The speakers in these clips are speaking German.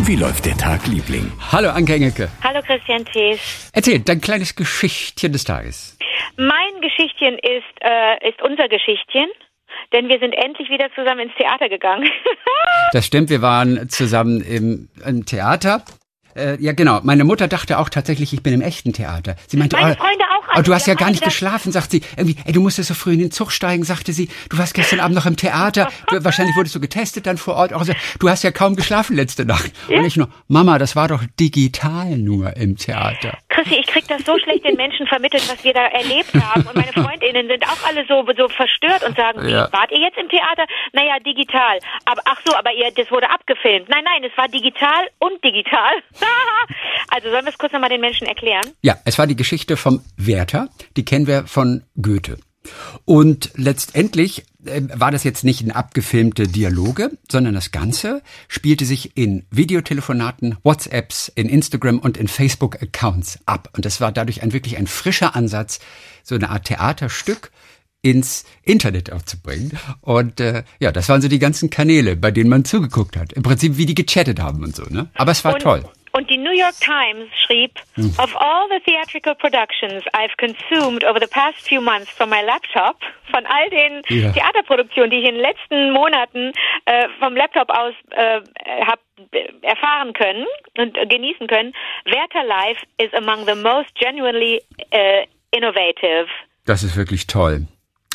Wie läuft der Tag, Liebling? Hallo Anke Engelke. Hallo Christian Thees. Erzähl dein kleines Geschichtchen des Tages. Mein Geschichtchen ist, äh, ist unser Geschichtchen, denn wir sind endlich wieder zusammen ins Theater gegangen. Das stimmt, wir waren zusammen im, im Theater. Äh, ja, genau. Meine Mutter dachte auch tatsächlich, ich bin im echten Theater. Sie meinte, Meine oh, Freunde auch oh, du hast Wir ja gar nicht gedacht- geschlafen, sagt sie. Irgendwie, ey, du musstest so früh in den Zug steigen, sagte sie. Du warst gestern Abend noch im Theater. Du, wahrscheinlich wurdest du getestet dann vor Ort. Auch so, du hast ja kaum geschlafen letzte Nacht. Und ich nur, Mama, das war doch digital nur im Theater. Chrissy, ich krieg das so schlecht den Menschen vermittelt, was wir da erlebt haben. Und meine Freundinnen sind auch alle so, so verstört und sagen, wie, Ja. wart ihr jetzt im Theater? Naja, digital. Aber ach so, aber ihr, das wurde abgefilmt. Nein, nein, es war digital und digital. also sollen wir es kurz nochmal den Menschen erklären? Ja, es war die Geschichte vom Werther. Die kennen wir von Goethe. Und letztendlich äh, war das jetzt nicht in abgefilmte Dialoge, sondern das Ganze spielte sich in Videotelefonaten, WhatsApps, in Instagram und in Facebook-Accounts ab. Und das war dadurch ein wirklich ein frischer Ansatz, so eine Art Theaterstück ins Internet auch zu bringen. Und äh, ja, das waren so die ganzen Kanäle, bei denen man zugeguckt hat. Im Prinzip, wie die gechattet haben und so. Ne? Aber es war und, toll. Und die New York Times schrieb, of all the theatrical productions I've consumed over the past few months from my laptop, von all den Ja. Theaterproduktionen, die ich in den letzten Monaten äh, vom Laptop aus äh, habe erfahren können und äh, genießen können, Werther Live is among the most genuinely äh, innovative. Das ist wirklich toll.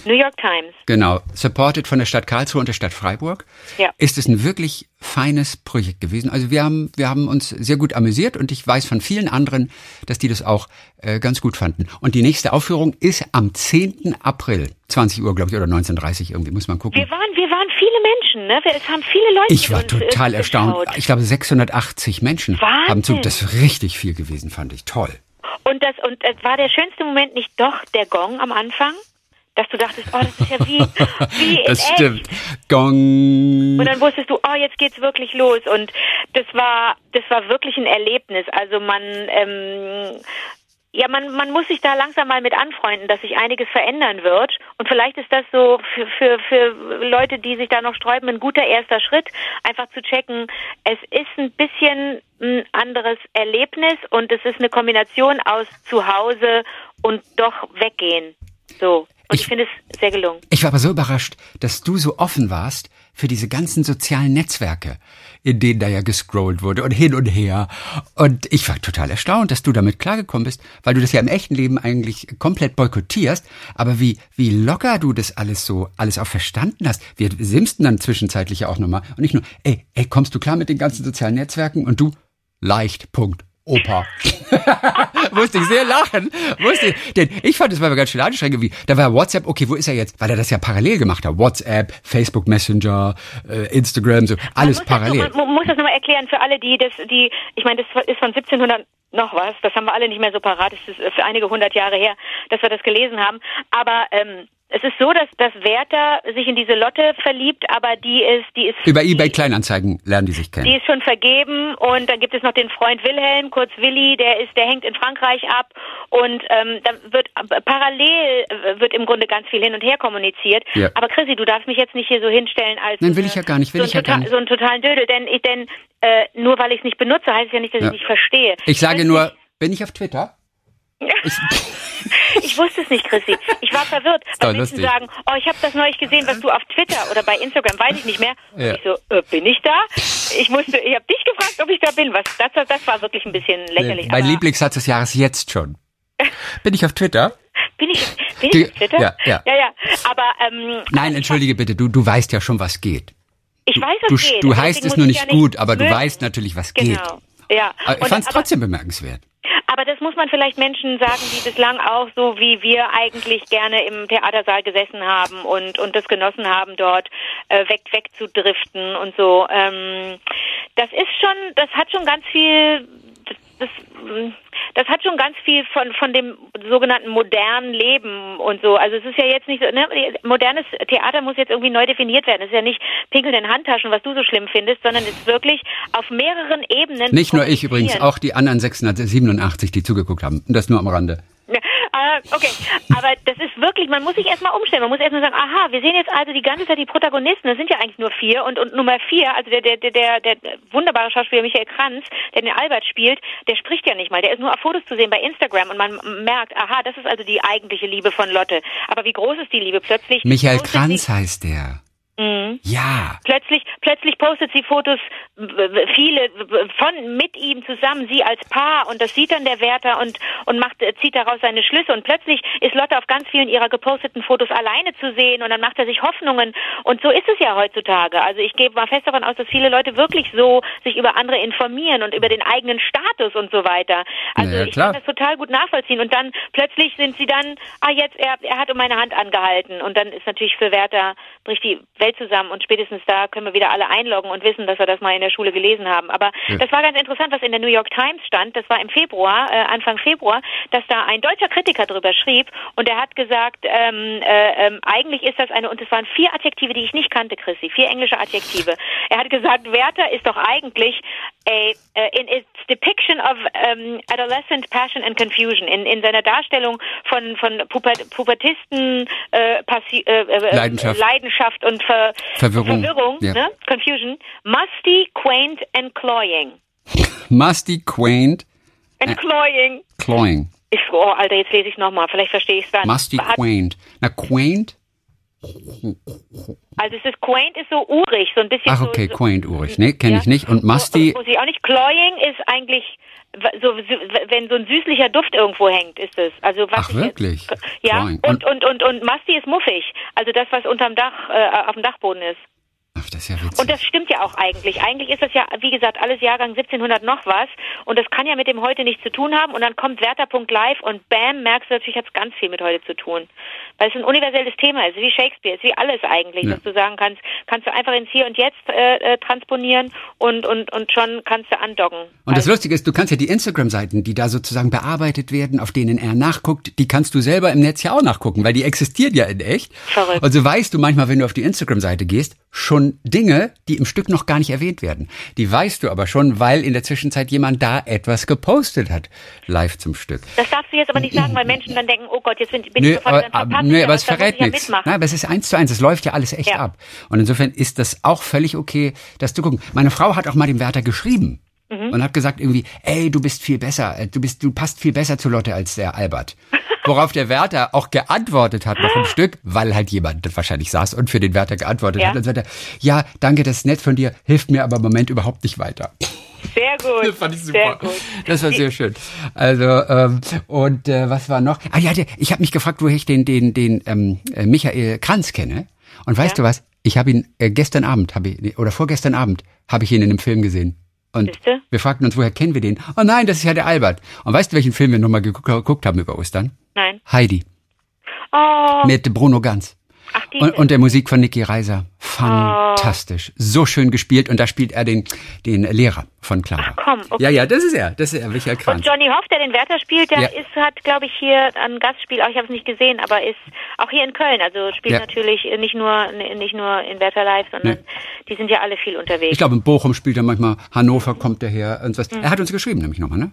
New York Times. Genau, supported von der Stadt Karlsruhe und der Stadt Freiburg. Ja. Ist es ein wirklich feines Projekt gewesen. Also wir haben, wir haben uns sehr gut amüsiert und ich weiß von vielen anderen, dass die das auch äh, ganz gut fanden. Und die nächste Aufführung ist am 10. April, 20 Uhr, glaube ich, oder 19.30 Uhr irgendwie, muss man gucken. Wir waren, wir waren viele Menschen, ne? Wir- Es haben viele Leute Ich war äh, total erstaunt. geschaut. Ich glaube, 680 Menschen Wahnsinn. haben zu. Das ist richtig viel gewesen, fand ich. Toll. Und das und es war der schönste Moment nicht doch der Gong am Anfang, dass du dachtest, oh, das ist ja wie wie in Das echt. stimmt. Gong. Und dann wusstest du, oh, jetzt geht's wirklich los. Und das war das war wirklich ein Erlebnis. Also man ähm, ja, man, man muss sich da langsam mal mit anfreunden, dass sich einiges verändern wird. Und vielleicht ist das so für, für, für Leute, die sich da noch sträuben, ein guter erster Schritt, einfach zu checken, es ist ein bisschen ein anderes Erlebnis und es ist eine Kombination aus zu Hause und doch weggehen. So. Und ich, Ich- finde es sehr gelungen. Ich war aber so überrascht, dass du so offen warst für diese ganzen sozialen Netzwerke, in denen da ja gescrollt wurde und hin und her. Und ich war total erstaunt, dass du damit klargekommen bist, weil du das ja im echten Leben eigentlich komplett boykottierst. Aber wie, wie locker du das alles so, alles auch verstanden hast. Wir simsten dann zwischenzeitlich ja auch nochmal. Und nicht nur, ey, ey, kommst du klar mit den ganzen sozialen Netzwerken? Und du, leicht, Punkt. Opa. musste ich sehr lachen. Musste ich, denn ich fand es war ganz schön anstrengend. Wie, da war WhatsApp, okay, wo ist er jetzt? Weil er das ja parallel gemacht hat. WhatsApp, Facebook Messenger, äh, Instagram, so, alles man parallel. Das, man muss das nochmal erklären für alle, die das, die, ich meine, das ist von 1700 noch was, das haben wir alle nicht mehr so parat, das ist für einige hundert Jahre her, dass wir das gelesen haben, aber ähm, es ist so, dass, dass Werther sich in diese Lotte verliebt, aber die ist, die ist Über eBay die, Kleinanzeigen lernen die sich die kennen. ist schon vergeben und dann gibt es noch den Freund Wilhelm, kurz Willi, der ist, der hängt in Frankreich ab und ähm, dann wird äh, parallel äh, wird im Grunde ganz viel hin und her kommuniziert. Ja. Aber Chrissy, du darfst mich jetzt nicht hier so hinstellen als Nein, will ich ja gar nicht, will so ich ja ein gar total- nicht. so einen totalen Dödel, denn ich denn äh, nur weil ich es nicht benutze, heißt es ja nicht, dass Ja. ich nicht verstehe. Ich sage nur, bin ich auf Twitter? Ich, ich wusste es nicht, Chrissy. Ich war verwirrt, weil Menschen lustig. sagen, oh, ich habe das neulich gesehen, was du auf Twitter oder bei Instagram, weiß ich nicht mehr. Und Ja. ich so, äh, bin ich da? Ich musste, ich habe dich gefragt, ob ich da bin. Was, das, das war wirklich ein bisschen lächerlich. mein aber Lieblingssatz des Jahres jetzt schon. Bin ich auf Twitter? bin ich, bin ich auf Twitter? ja, ja. ja, ja. Aber ähm, Nein, entschuldige bitte, du, du weißt ja schon, was geht. ich weiß, was Du, geht. du heißt es nur ich nicht ja gut, aber du mögen. weißt natürlich, was geht. Ja. Aber ich fand es trotzdem bemerkenswert. Aber das muss man vielleicht Menschen sagen, die bislang auch so wie wir eigentlich gerne im Theatersaal gesessen haben und, und das genossen haben, dort äh, weg wegzudriften und so. Ähm, das ist schon, das hat schon ganz viel, das, das, mm, das hat schon ganz viel von von dem sogenannten modernen Leben und so. Also es ist ja jetzt nicht so, ne, modernes Theater muss jetzt irgendwie neu definiert werden. Es ist ja nicht Pinkeln in Handtaschen, was du so schlimm findest, sondern es ist wirklich auf mehreren Ebenen. Nicht nur ich übrigens, auch die anderen 687, die zugeguckt haben. Und das nur am Rande. Uh, okay, aber das ist wirklich, man muss sich erstmal umstellen. Man muss erstmal sagen, aha, wir sehen jetzt also die ganze Zeit die Protagonisten, das sind ja eigentlich nur vier und, und Nummer vier, also der, der, der, der, der wunderbare Schauspieler Michael Kranz, der den Albert spielt, der spricht ja nicht mal, der ist nur auf Fotos zu sehen bei Instagram und man merkt, aha, das ist also die eigentliche Liebe von Lotte. Aber wie groß ist die Liebe plötzlich? Michael Kranz heißt der. Mhm. Ja. Plötzlich, plötzlich postet sie Fotos, viele von mit ihm zusammen, sie als Paar und das sieht dann der Wärter und und macht zieht daraus seine Schlüsse und plötzlich ist Lotte auf ganz vielen ihrer geposteten Fotos alleine zu sehen und dann macht er sich Hoffnungen und so ist es ja heutzutage. Also ich gehe mal fest davon aus, dass viele Leute wirklich so sich über andere informieren und über den eigenen Status und so weiter. Also Ja, ja, ich kann das total gut nachvollziehen und dann plötzlich sind sie dann, ah jetzt er er hat um meine Hand angehalten und dann ist natürlich für Wärter bricht die Welt zusammen und spätestens da können wir wieder alle einloggen und wissen, dass wir das mal in der Schule gelesen haben. Aber Ja. das war ganz interessant, was in der New York Times stand. Das war im Februar, äh, Anfang Februar, dass da ein deutscher Kritiker drüber schrieb und er hat gesagt, ähm, äh, ähm, eigentlich ist das eine und es waren vier Adjektive, die ich nicht kannte, Chrissy, vier englische Adjektive. Er hat gesagt, Werther ist doch eigentlich a, uh, in its depiction of um, adolescent passion and confusion in, in seiner Darstellung von von Puber, Pubertisten äh, äh, Leidenschaft. Leidenschaft und Ver Verwirrung. Verwirrung Ja. ne? Confusion musty quaint and cloying Musty, quaint, and cloying cloying. ich oh Alter jetzt lese ich nochmal vielleicht verstehe ich es dann Musty, quaint. Na, quaint? Also es ist quaint ist so urig so ein bisschen Ach, so, okay, so, quaint, urig. Nee, kenne Ja. ich nicht. Und Musty, Wo- Muss ich auch nicht. Cloying ist eigentlich so, so wenn so ein süßlicher Duft irgendwo hängt, ist es. Also was Ach, ich- wirklich? Ja. Cloying. Und und und und Musty ist muffig. Also das, was unterm Dach äh, auf dem Dachboden ist. Das ist ja witzig. Und das stimmt ja auch eigentlich. Eigentlich ist das ja, wie gesagt, alles Jahrgang 1700 noch was. Und das kann ja mit dem heute nichts zu tun haben. Und dann kommt Werther.live und bam, merkst du natürlich, hat es ganz viel mit heute zu tun. Weil es ein universelles Thema ist, wie Shakespeare, ist wie alles eigentlich, Ja. dass du sagen kannst, kannst du einfach ins Hier und Jetzt äh, äh, transponieren und, und, und schon kannst du andocken. Und das Also- Lustige ist, du kannst ja die Instagram-Seiten, die da sozusagen bearbeitet werden, auf denen er nachguckt, die kannst du selber im Netz ja auch nachgucken, weil die existieren ja in echt. Verrückt. Und so weißt du manchmal, wenn du auf die Instagram-Seite gehst, schon Dinge, die im Stück noch gar nicht erwähnt werden. Die weißt du aber schon, weil in der Zwischenzeit jemand da etwas gepostet hat, live zum Stück. das darfst du jetzt aber nicht sagen, weil Menschen dann denken, oh Gott, jetzt bin, bin Nö, ich sofort aber, aber, verpasst. nö, aber es verrät ja nichts. Nein, aber es ist eins zu eins, es läuft ja alles echt Ja. ab. Und insofern ist das auch völlig okay, das zu gucken. Meine Frau hat auch mal dem Wärter geschrieben Mhm. und hat gesagt irgendwie, ey, du bist viel besser, äh, du bist, du passt viel besser zu Lotte als der Albert. Worauf der Wärter auch geantwortet hat noch im Stück, weil halt jemand wahrscheinlich saß und für den Wärter geantwortet Ja. hat. Und sagte, ja, danke, das ist nett von dir, hilft mir aber im Moment überhaupt nicht weiter. Sehr gut. Das fand ich super. gut. Das war sehr schön. Also ähm, und äh, was war noch? Ah ja, ich habe mich gefragt, woher ich den den den ähm, äh, Michael Kranz kenne. Und weißt Ja. du was? Ich habe ihn äh, gestern Abend, habe ich oder vorgestern Abend habe ich ihn in einem Film gesehen. Und Siehste? wir fragten uns, woher kennen wir den? Oh nein, das ist ja der Albert. Und weißt du, welchen Film wir nochmal geguckt, haben über Ostern? Nein. Heidi Oh, mit Bruno Ganz. Ach, Und, und der Musik von Niki Reiser. Fantastisch. So schön gespielt. Und da spielt er den, den Lehrer von Clara. Ach komm, okay. Ja, ja, das ist er. Das ist er, Michael Kranz. Und Johnny Hoff, der den Wärter spielt, der Ja. ist, hat, glaube ich, hier ein Gastspiel, auch ich habe es nicht gesehen, aber ist auch hier in Köln. Also spielt Ja. natürlich nicht nur nicht nur in Wärter Live, sondern Nee. die sind ja alle viel unterwegs. Ich glaube, in Bochum spielt er manchmal, Hannover kommt er her und was. Er hat uns geschrieben, nämlich nochmal, ne?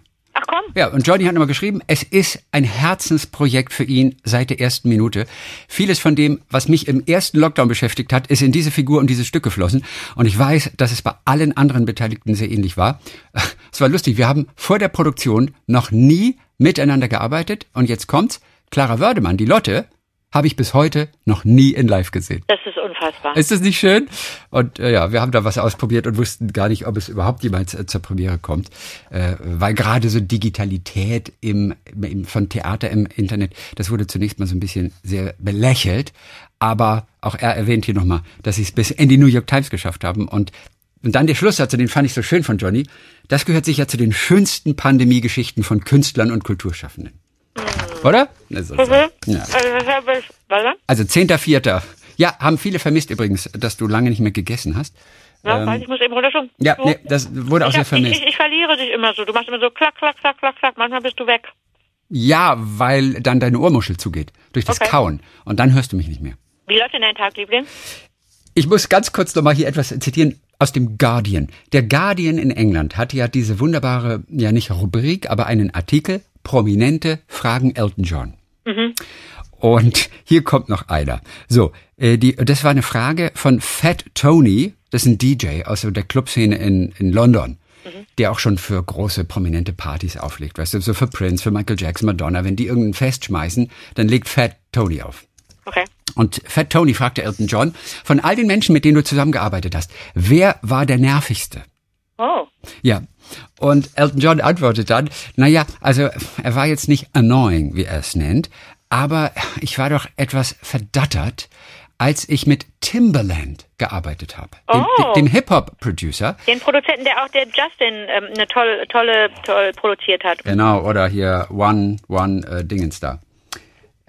Ach komm, Ja, und Johnny hat nochmal geschrieben, es ist ein Herzensprojekt für ihn seit der ersten Minute. Vieles von dem, was mich im ersten Lockdown beschäftigt hat, ist in diese Figur und dieses Stück geflossen. Und ich weiß, dass es bei allen anderen Beteiligten sehr ähnlich war. Es war lustig, wir haben vor der Produktion noch nie miteinander gearbeitet. Und jetzt kommt's, Clara Wördemann, die Lotte, habe ich bis heute noch nie in live gesehen. das ist unfassbar. Ist das nicht schön? Und äh, ja, wir haben da was ausprobiert und wussten gar nicht, ob es überhaupt jemals äh, zur Premiere kommt, äh, weil gerade so Digitalität im, im von Theater im Internet, das wurde zunächst mal so ein bisschen sehr belächelt, aber auch er erwähnt hier nochmal, dass sie es bis in die New York Times geschafft haben und und dann der Schlusssatz, den fand ich so schön von Johnny. Das gehört sicher zu den schönsten Pandemiegeschichten von Künstlern und Kulturschaffenden. Oder? Das ist so. Mhm. Ja. Also, was, was, was? Also 10.4. Ja, haben viele vermisst übrigens, dass du lange nicht mehr gegessen hast. Ja, weiß, ich muss eben runter schon. Ähm, Ja, nee, das wurde auch ich, sehr hab, ich, vermisst. ich, ich verliere dich immer so. Du machst immer so klack, klack, klack, klack, klack. Manchmal bist du weg. Ja, weil dann deine Ohrmuschel zugeht. Durch das Okay. Kauen. Und dann hörst du mich nicht mehr. Wie läuft denn dein Tag, Liebling? Ich muss ganz kurz nochmal hier etwas zitieren aus dem Guardian. Der Guardian in England hatte ja diese wunderbare, ja nicht Rubrik, aber einen Artikel, Prominente fragen Elton John. Mhm. Und hier kommt noch einer. So, äh, die, das war eine Frage von Fat Tony, das ist ein DJ aus der Clubszene in, in London, mhm. der auch schon für große prominente Partys auflegt. Weißt du, so für Prince, für Michael Jackson, Madonna, wenn die irgendein Fest schmeißen, dann legt Fat Tony auf. Okay. Und Fat Tony fragte Elton John, von all den Menschen, mit denen du zusammengearbeitet hast, wer war der nervigste? Oh. Ja. Und Elton John antwortet dann, naja, also er war jetzt nicht annoying, wie er es nennt, aber ich war doch etwas verdattert, als ich mit Timberland gearbeitet habe, oh. dem, dem Hip-Hop-Producer. Den Produzenten, der auch der Justin ähm, eine tolle, tolle, toll produziert hat. Genau, oder hier One, One äh, Dingens da.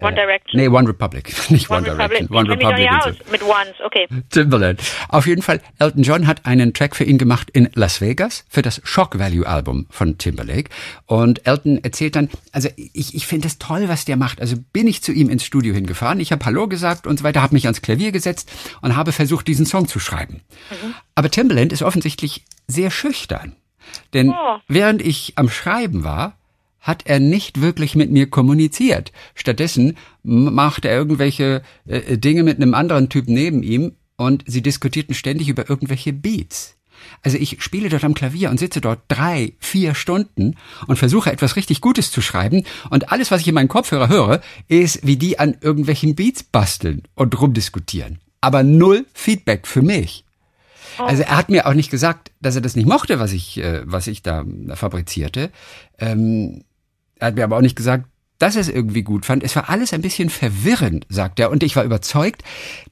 One äh, Direction? Nee, One Republic, nicht One, One Direction. Republic. One Republic. Aus mit Ones, okay. Timberland. Auf jeden Fall, Elton John hat einen Track für ihn gemacht in Las Vegas für das Shock Value Album von Timberlake. Und Elton erzählt dann, also ich, ich finde es toll, was der macht. Also bin ich zu ihm ins Studio hingefahren, ich habe Hallo gesagt und so weiter, habe mich ans Klavier gesetzt und habe versucht, diesen Song zu schreiben. Mhm. Aber Timberland ist offensichtlich sehr schüchtern. Denn oh. während ich am Schreiben war, hat er nicht wirklich mit mir kommuniziert. Stattdessen machte er irgendwelche äh, Dinge mit einem anderen Typ neben ihm und sie diskutierten ständig über irgendwelche Beats. Also ich spiele dort am Klavier und sitze dort drei, vier Stunden und versuche etwas richtig Gutes zu schreiben und alles, was ich in meinen Kopfhörer höre, ist, wie die an irgendwelchen Beats basteln und rumdiskutieren. Aber null Feedback für mich. Also er hat mir auch nicht gesagt, dass er das nicht mochte, was ich, äh, was ich da fabrizierte. Ähm, er hat mir aber auch nicht gesagt, dass er es irgendwie gut fand. Es war alles ein bisschen verwirrend, sagt er. Und ich war überzeugt,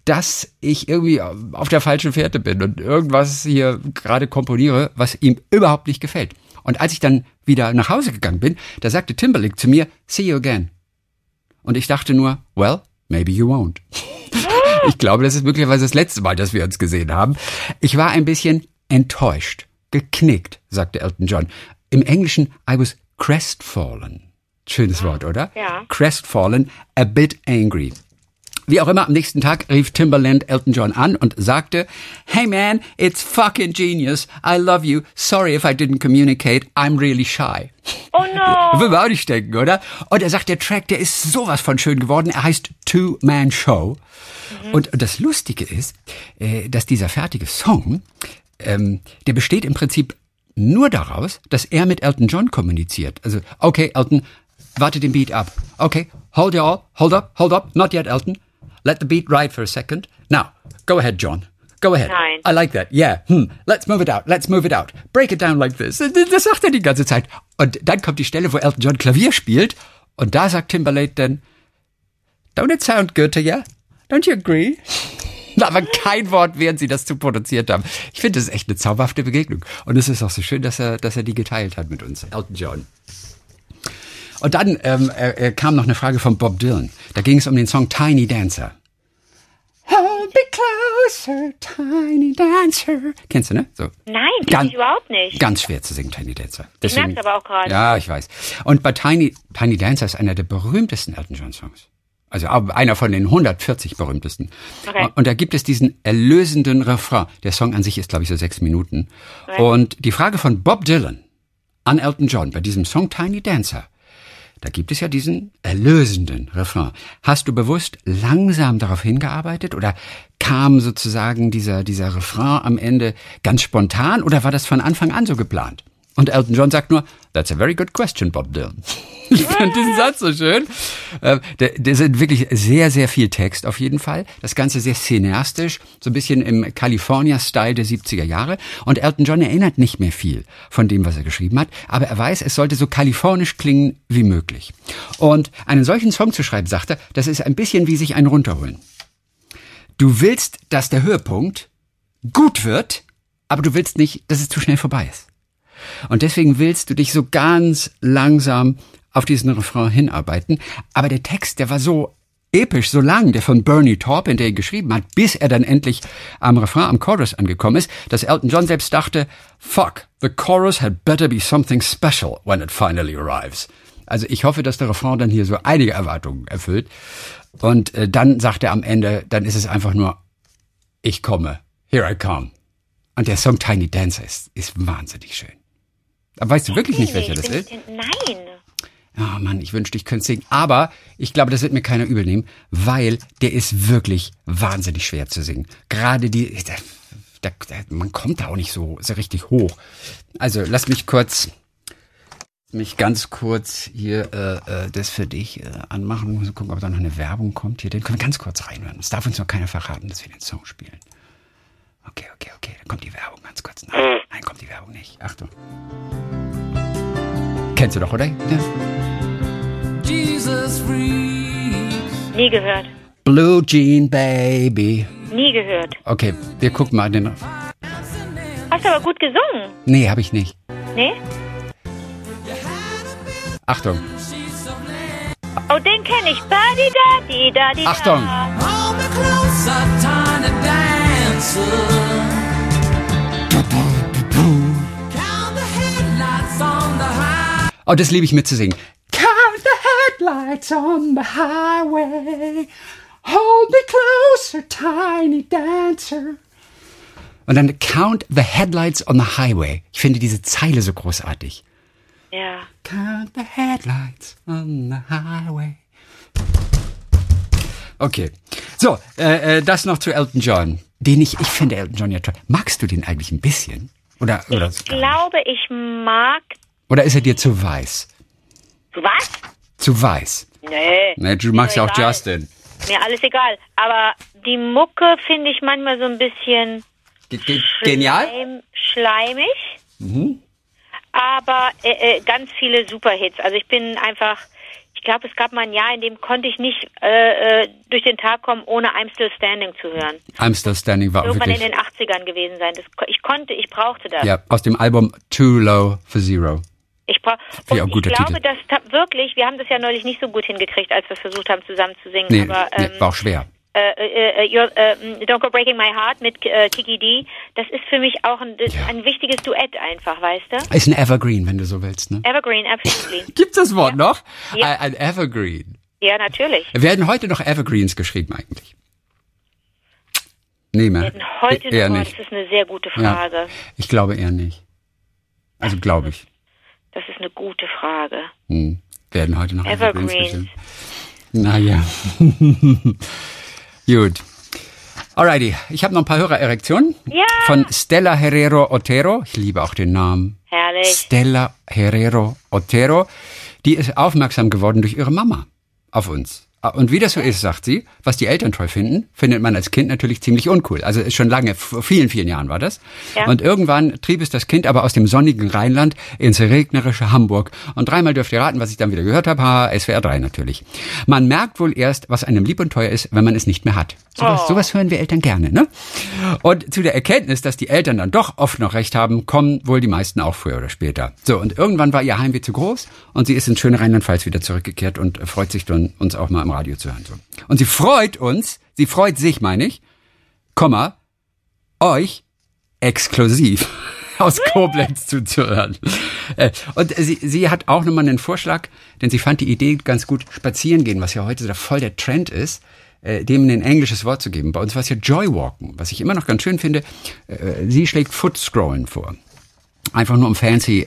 dass ich irgendwie auf der falschen Fährte bin und irgendwas hier gerade komponiere, was ihm überhaupt nicht gefällt. Und als ich dann wieder nach Hause gegangen bin, da sagte Timberlake zu mir, see you again. Und ich dachte nur, well, maybe you won't. ich glaube, das ist möglicherweise das letzte Mal, dass wir uns gesehen haben. Ich war ein bisschen enttäuscht, geknickt, sagte Elton John. Im Englischen, I was crestfallen. Schönes Wort, oder? Ja. Crestfallen, a bit angry. Wie auch immer, am nächsten Tag rief Timberland Elton John an und sagte, Hey man, it's fucking genius. I love you. Sorry if I didn't communicate. I'm really shy. Oh no. Will man auch nicht denken, oder? Und er sagt, der Track, der ist sowas von schön geworden. Er heißt Two-Man Show. Mhm. Und das Lustige ist, äh, dass dieser fertige Song, ähm, der besteht im Prinzip nur daraus, dass er mit Elton John kommuniziert. Also, okay, Elton, warte den Beat ab. Okay, hold you all, hold up, hold up, not yet, Elton. Let the beat ride for a second. Now, go ahead, John. Go ahead. Nein. I like that. Yeah. Hm. Let's move it out. Let's move it out. Break it down like this. Das sagt er die ganze Zeit. Und dann kommt die Stelle, wo Elton John Klavier spielt. Und da sagt Timberlake dann, Don't it sound good to you? Don't you agree? aber kein Wort, während sie das zu produziert haben. Ich finde, das ist echt eine zauberhafte Begegnung. Und es ist auch so schön, dass er, dass er die geteilt hat mit uns. Elton John. Und dann ähm, äh, kam noch eine Frage von Bob Dylan. Da ging es um den Song Tiny Dancer. Hold me closer, Tiny Dancer. Kennst du, ne? So. Nein, kenn ich überhaupt nicht. Ganz schwer zu singen, Tiny Dancer. Deswegen, ich merk's aber auch gerade. Ja, ich weiß. Und bei Tiny, Tiny Dancer ist einer der berühmtesten Elton John Songs. Also einer von den 140 berühmtesten. Okay. Und da gibt es diesen erlösenden Refrain. Der Song an sich ist, glaube ich, so sechs Minuten. Okay. Und die Frage von Bob Dylan an Elton John bei diesem Song Tiny Dancer, da gibt es ja diesen erlösenden Refrain. Hast du bewusst langsam darauf hingearbeitet oder kam sozusagen dieser, dieser Refrain am Ende ganz spontan oder war das von Anfang an so geplant? Und Elton John sagt nur, that's a very good question, Bob Dylan. Ich finde diesen Satz so schön. Äh, der, der sind wirklich sehr, sehr viel Text auf jeden Fall. Das Ganze sehr cineastisch, so ein bisschen im California-Style der 70er Jahre. Und Elton John erinnert nicht mehr viel von dem, was er geschrieben hat, aber er weiß, es sollte so kalifornisch klingen wie möglich. Und einen solchen Song zu schreiben, sagt er, das ist ein bisschen wie sich einen runterholen. Du willst, dass der Höhepunkt gut wird, aber du willst nicht, dass es zu schnell vorbei ist. Und deswegen willst du dich so ganz langsam auf diesen Refrain hinarbeiten. Aber der Text, der war so episch, so lang, der von Bernie Taupin, der ihn geschrieben hat, bis er dann endlich am Refrain, am Chorus angekommen ist, dass Elton John selbst dachte, fuck, the chorus had better be something special when it finally arrives. Also ich hoffe, dass der Refrain dann hier so einige Erwartungen erfüllt. Und äh, dann sagt er am Ende, dann ist es einfach nur, ich komme, here I come. Und der Song Tiny Dancer ist, ist wahnsinnig schön. Aber weißt du wirklich nicht, welcher das ist? Nein. Oh Mann, ich wünschte, ich könnte singen. Aber ich glaube, das wird mir keiner übel nehmen, weil der ist wirklich wahnsinnig schwer zu singen. Gerade die, da, da, man kommt da auch nicht so, so richtig hoch. Also lass mich kurz, mich ganz kurz hier äh, äh, das für dich äh, anmachen. Muss gucken, ob da noch eine Werbung kommt. Hier, den können wir ganz kurz reinhören. Es darf uns noch keiner verraten, dass wir den Song spielen. Okay, okay, okay. Dann kommt die Werbung ganz kurz. Nein, nein kommt die Werbung nicht. Achtung. Kennst du doch, oder? Ja. Jesus freaks. Nie gehört. Blue Jean Baby. Nie gehört. Okay, wir gucken mal den. Hast aber gut gesungen. Nee, habe ich nicht. Nee? Achtung. Oh, den kenne ich. Badi da di da di da. Achtung. Hold me closer, tiny dancer. Count Oh, das liebe ich mitzusingen. Count the headlights on the highway. Hold me closer, tiny dancer. Und dann Count the headlights on the highway. Ich finde diese Zeile so großartig. Ja. Count the headlights on the highway. Okay. So, äh, äh, das noch zu Elton John. Den ich, ich finde Elton John ja toll. Magst du den eigentlich ein bisschen? Oder, oder, Ich glaube, ich mag. Oder ist er dir zu weiß? Was? Zu weiß. Nee. Ne, du magst ja auch egal. Justin. Mir alles egal. Aber die Mucke finde ich manchmal so ein bisschen Ge ge genial? schleim, schleimig. Mhm. Aber äh, äh, ganz viele Superhits. Also ich bin einfach. Ich glaube, es gab mal ein Jahr, in dem konnte ich nicht äh, äh, durch den Tag kommen, ohne I'm Still Standing zu hören. I'm Still Standing war Irgendwann in wirklich. den 80ern gewesen sein. Das, ich konnte, ich brauchte das. Ja, aus dem Album Too Low for Zero. Ich, bra ich auch ein und ich glaube, Titel. dass wirklich, wir haben das ja neulich nicht so gut hingekriegt, als wir versucht haben, zusammen zu singen. Nee, aber ähm, nee, war auch schwer. äh, äh, äh, You're, äh, Don't Go Breaking My Heart mit äh, Kiki D, das ist für mich auch ein, Ja. ein wichtiges Duett einfach, weißt du? Ist ein Evergreen, wenn du so willst, ne? Evergreen, absolutely. Gibt's das Wort noch? Ja. Ein, Evergreen. ja, natürlich. Werden heute noch Evergreens geschrieben eigentlich? Nee, mehr. Denn heute eher noch, nicht. das ist eine sehr gute Ja. Frage. Ich glaube eher nicht. Also glaube ich. Das ist eine gute Frage. Hm. Werden heute noch Evergreens. Naja. Gut. Alrighty. Ich habe noch ein paar Hörererektionen. Ja. Von Stella Herrero Otero. Ich liebe auch den Namen. Herrlich. Stella Herrero Otero. Die ist aufmerksam geworden durch ihre Mama auf uns. Und wie das so ist, sagt sie, was die Eltern toll finden, findet man als Kind natürlich ziemlich uncool. Also ist schon lange, vor vielen, vielen Jahren war das. Ja. Und irgendwann trieb es das Kind aber aus dem sonnigen Rheinland ins regnerische Hamburg. Und dreimal dürft ihr raten, was ich dann wieder gehört habe. Ha, SWR 3 natürlich. Man merkt wohl erst, was einem lieb und teuer ist, wenn man es nicht mehr hat. Sowas, Oh. sowas hören wir Eltern gerne, ne? Und zu der Erkenntnis, dass die Eltern dann doch oft noch recht haben, kommen wohl die meisten auch früher oder später. So, und irgendwann war ihr Heimweh zu groß und sie ist ins schöne Rheinland-Pfalz wieder zurückgekehrt und freut sich dann, uns auch mal im Radio zu hören. So. Und sie freut uns, sie freut sich, meine ich, Komma, euch exklusiv aus Koblenz zuzuhören. Äh, Und sie, sie hat auch nochmal einen Vorschlag, denn sie fand die Idee ganz gut, spazieren gehen, was ja heute voll der Trend ist, äh, dem ein englisches Wort zu geben. Bei uns war es ja Joywalken, was ich immer noch ganz schön finde. Äh, Sie schlägt Footscrollen vor. Einfach nur um fancy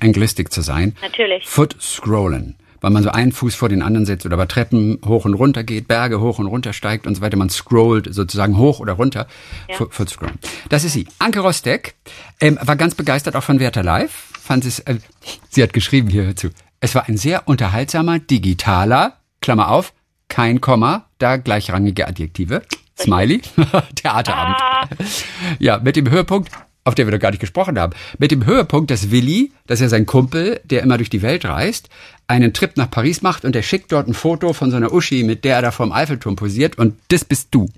Anglistik zu sein. Natürlich. Foot scrollen. Weil man so einen Fuß vor den anderen setzt oder bei Treppen hoch und runter geht, Berge hoch und runter steigt und so weiter. Man scrollt sozusagen hoch oder runter. Ja. Foot, Foot scrollen. Das ist sie. Anke Rostek ähm, war ganz begeistert auch von Werther Live. Fand es, äh, sie hat geschrieben hier hierzu. Es war ein sehr unterhaltsamer, digitaler, Klammer auf, kein Komma, da gleichrangige Adjektive. Smiley. Theaterabend. Ja, mit dem Höhepunkt, auf der wir doch gar nicht gesprochen haben, mit dem Höhepunkt, dass Willi, das ist ja sein Kumpel, der immer durch die Welt reist, einen Trip nach Paris macht und er schickt dort ein Foto von so einer Uschi, mit der er da vorm Eiffelturm posiert und das bist du.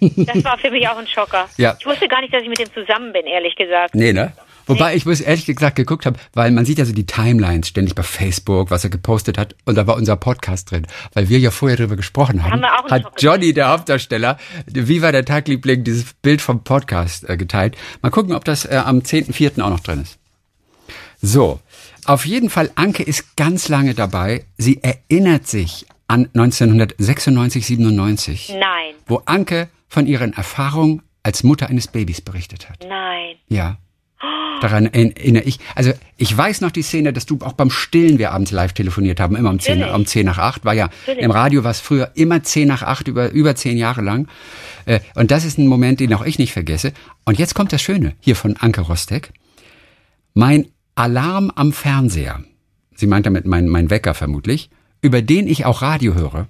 Das war für mich auch ein Schocker. Ja. Ich wusste gar nicht, dass ich mit dem zusammen bin, ehrlich gesagt. Nee, ne? Wobei ich muss ehrlich gesagt geguckt habe, weil man sieht ja so die Timelines ständig bei Facebook, was er gepostet hat, und da war unser Podcast drin, weil wir ja vorher drüber gesprochen haben. Haben wir auch hat Johnny, der Hauptdarsteller, wie war der Tagliebling, dieses Bild vom Podcast äh, geteilt. Mal gucken, ob das äh, am 10.4. auch noch drin ist. So, auf jeden Fall, Anke ist ganz lange dabei. Sie erinnert sich an 1996, 97, Nein, wo Anke von ihren Erfahrungen als Mutter eines Babys berichtet hat. nein. Ja. Daran erinnere ich. Also ich weiß noch die Szene, dass du auch beim Stillen wir abends live telefoniert haben, immer um 10, Natürlich. um 10 nach 8. War ja Natürlich. im Radio war es früher immer 10 nach 8, über, über 10 Jahre lang. Äh, Und das ist ein Moment, den auch ich nicht vergesse. Und jetzt kommt das Schöne hier von Anke Rostek. Mein Alarm am Fernseher, sie meint damit mein, mein Wecker vermutlich, über den ich auch Radio höre,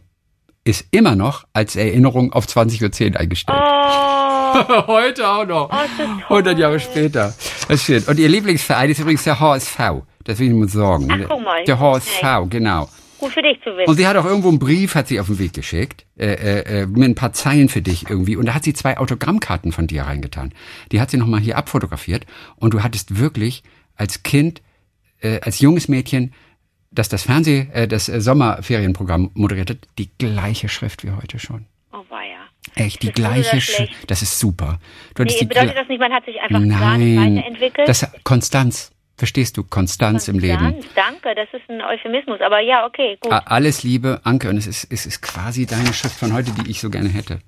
ist immer noch als Erinnerung auf 20.10 Uhr eingestellt. Oh, Heute auch noch. toll. 100 Jahre später. Das ist schön. Und ihr Lieblingsverein ist übrigens der HSV. Das will ich mal sagen. Ach, guck mal. Der HSV, genau. gut für dich zu wissen. Und sie hat auch irgendwo einen Brief, hat sie auf den Weg geschickt, äh, äh, äh, mit ein paar Zeilen für dich irgendwie. Und da hat sie zwei Autogrammkarten von dir reingetan. Die hat sie nochmal hier abfotografiert. Und du hattest wirklich als Kind, äh, als junges Mädchen, das das Fernseh, äh, das äh, Sommerferienprogramm moderiert hat, die gleiche Schrift wie heute schon. Echt, die das gleiche schlecht? Das ist super. Du Nee, bedeutet das nicht, man hat sich einfach Nein, weiterentwickelt? das Konstanz. Verstehst du? Konstanz im Leben. Danke, das ist ein Euphemismus. Aber ja, okay, gut. Alles Liebe, Anke. Und es ist, es ist quasi deine Schrift von heute, die ich so gerne hätte.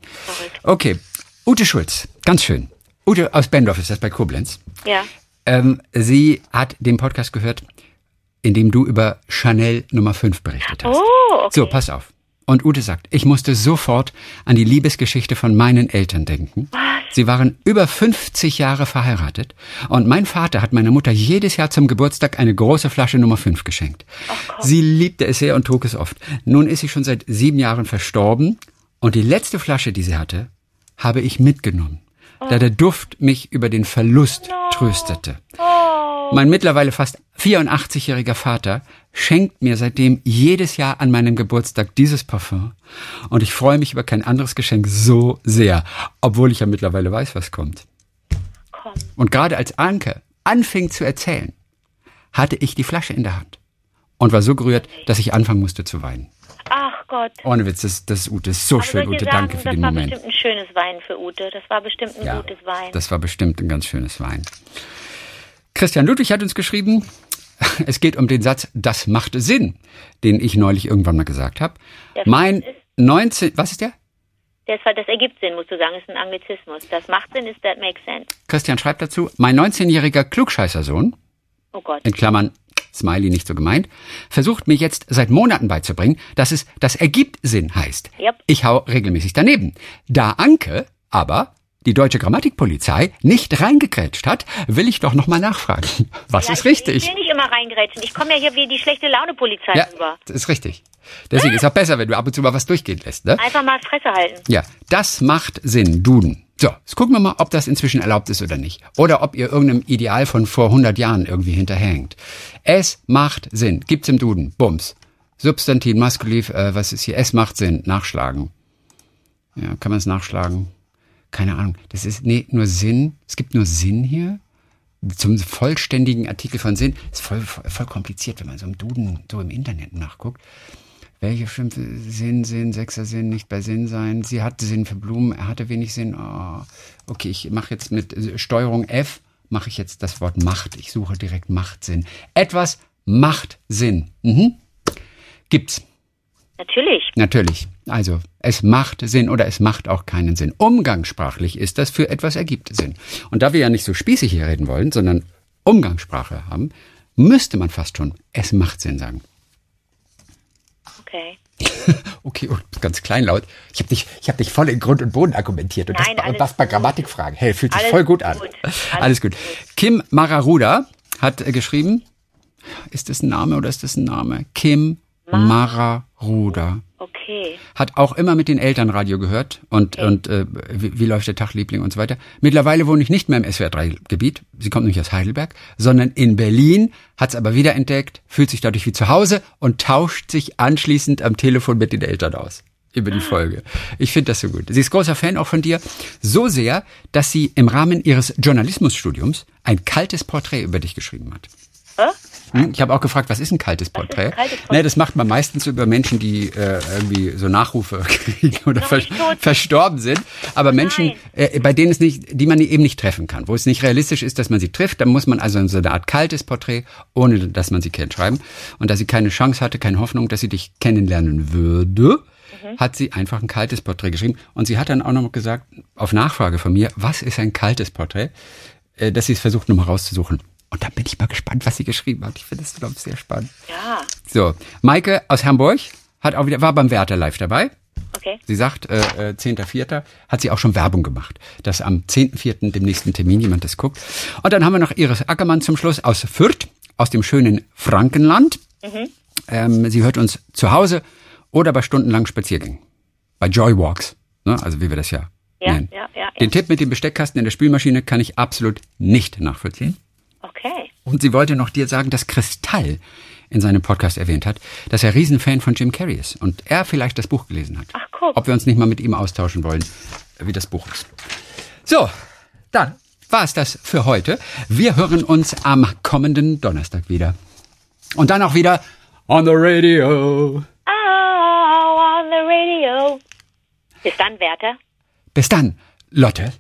Okay, Ute Schulz, ganz schön. Ute aus Bendorf ist das bei Koblenz. Ja. Ähm, sie hat den Podcast gehört, in dem du über Chanel Nummer 5 berichtet hast. Oh, okay. So, pass auf. Und Ute sagt, ich musste sofort an die Liebesgeschichte von meinen Eltern denken. Sie waren über 50 Jahre verheiratet und mein Vater hat meiner Mutter jedes Jahr zum Geburtstag eine große Flasche Nummer 5 geschenkt. Sie liebte es sehr und trug es oft. Nun ist sie schon seit sieben Jahren verstorben und die letzte Flasche, die sie hatte, habe ich mitgenommen, da der Duft mich über den Verlust tröstete. Mein mittlerweile fast 84-jähriger Vater schenkt mir seitdem jedes Jahr an meinem Geburtstag dieses Parfum. Und ich freue mich über kein anderes Geschenk so sehr, obwohl ich ja mittlerweile weiß, was kommt. Komm. Und gerade als Anke anfing zu erzählen, hatte ich die Flasche in der Hand und war so gerührt, dass ich anfangen musste zu weinen. Ach Gott. Ohne Witz, das, das ist Ute, das ist so Aber schön, Ute, dir danke sagen, für das den war Moment. bestimmt ein schönes Wein für Ute. Das war bestimmt ein Ja, gutes Wein. das war bestimmt ein ganz schönes Wein. Christian Ludwig hat uns geschrieben, es geht um den Satz, das macht Sinn, den ich neulich irgendwann mal gesagt habe. Der Mein ist- 19, was ist der? Das, das ergibt Sinn, musst du sagen, ist ein Anglizismus. Das macht Sinn, ist that makes sense. Christian schreibt dazu, mein 19-jähriger Klugscheißersohn, Oh Gott. in Klammern, Smiley nicht so gemeint, versucht mir jetzt seit Monaten beizubringen, dass es das ergibt Sinn heißt. Yep. Ich hau regelmäßig daneben. Da Anke aber die deutsche Grammatikpolizei nicht reingekrätscht hat, will ich doch nochmal nachfragen. Was Ja, ist ich- richtig? Ich will nicht immer reingrätschen. Ich komme ja hier wie die schlechte Laune-Polizei Ja, rüber. das ist richtig. Deswegen ist auch besser, wenn du ab und zu mal was durchgehen lässt. Ne? Einfach mal Fresse halten. Ja, das macht Sinn, Duden. So, jetzt gucken wir mal, ob das inzwischen erlaubt ist oder nicht. Oder ob ihr irgendeinem Ideal von vor 100 Jahren irgendwie hinterhängt. Es macht Sinn. Gibt's im Duden. Bums. Substantiv, Maskuliv, äh, was ist hier? Es macht Sinn. Nachschlagen. Ja, kann man es nachschlagen? Keine Ahnung. Das ist, nee, nur Sinn. Es gibt nur Sinn hier. Zum vollständigen Artikel von Sinn. Ist voll, voll, kompliziert, wenn man so im Duden, so im Internet nachguckt. Welche Schimpfe Sinn, Sinn, Sechser Sinn, nicht bei Sinn sein. Sie hatte Sinn für Blumen, er hatte wenig Sinn. Oh, okay, ich mache jetzt mit äh, Steuerung F, mache ich jetzt das Wort Macht. Ich suche direkt Machtsinn. Etwas macht Sinn. Mhm. Gibt's. Natürlich. Natürlich. Also, es macht Sinn oder es macht auch keinen Sinn. Umgangssprachlich ist das für etwas ergibt Sinn. Und da wir ja nicht so spießig hier reden wollen, sondern Umgangssprache haben, müsste man fast schon es macht Sinn sagen. Okay. Okay, und ganz kleinlaut. Ich habe dich, ich hab dich voll in Grund und Boden argumentiert und, Nein, das, und alles das bei gut. Grammatikfragen. Hey, fühlt sich voll gut an. gut. Alles, Alles gut. Kim Mararuda hat äh, geschrieben, ist das ein Name oder ist das ein Name? Kim Mararuda. Okay. Hat auch immer mit den Eltern Radio gehört und, und äh, wie, wie läuft der Tag, Liebling und so weiter. Mittlerweile wohne ich nicht mehr im SWR3-Gebiet. Sie kommt nicht aus Heidelberg, sondern in Berlin, hat es aber wiederentdeckt, fühlt sich dadurch wie zu Hause und tauscht sich anschließend am Telefon mit den Eltern aus. Über die Folge. Ich finde das so gut. Sie ist großer Fan auch von dir. So sehr, dass sie im Rahmen ihres Journalismusstudiums ein kaltes Porträt über dich geschrieben hat. Hä? Hm, Ich habe auch gefragt, was ist ein kaltes Porträt? kaltes Porträt? Ne, das macht man meistens über Menschen, die äh, irgendwie so Nachrufe kriegen oder ver verstorben sind. Aber Menschen, äh, bei denen es nicht, die man eben nicht treffen kann, wo es nicht realistisch ist, dass man sie trifft, dann muss man also so eine Art kaltes Porträt, ohne dass man sie kennt, schreiben. Und da sie keine Chance hatte, keine Hoffnung, dass sie dich kennenlernen würde, Mhm. hat sie einfach ein kaltes Porträt geschrieben. Und sie hat dann auch noch gesagt, auf Nachfrage von mir, was ist ein kaltes Porträt? äh, dass sie es versucht, nochmal rauszusuchen. Und da bin ich mal gespannt, was sie geschrieben hat. Ich finde das, glaube ich, sehr spannend. Ja, So, Maike aus Hamburg hat auch wieder, war beim Werther live dabei. okay. Sie sagt, äh, äh, 10.4. hat sie auch schon Werbung gemacht, dass am 10.4. dem nächsten Termin jemand das guckt. Und dann haben wir noch Iris Ackermann zum Schluss aus Fürth, aus dem schönen Frankenland. Ähm, sie hört uns zu Hause oder bei stundenlangen Spaziergängen. Bei Joywalks, ne? also wie wir das ja, Ja, nennen. ja, ja, ja. Den Tipp mit dem Besteckkasten in der Spülmaschine kann ich absolut nicht nachvollziehen. Okay. Und sie wollte noch dir sagen, dass Kristall in seinem Podcast erwähnt hat, dass er Riesenfan von Jim Carrey ist und er vielleicht das Buch gelesen hat. Ach, guck. Ob wir uns nicht mal mit ihm austauschen wollen, wie das Buch ist. So, dann war es das für heute. Wir hören uns am kommenden Donnerstag wieder. Und dann auch wieder on the radio. Oh, on the radio. Bis dann, Werther. Bis dann, Lotte.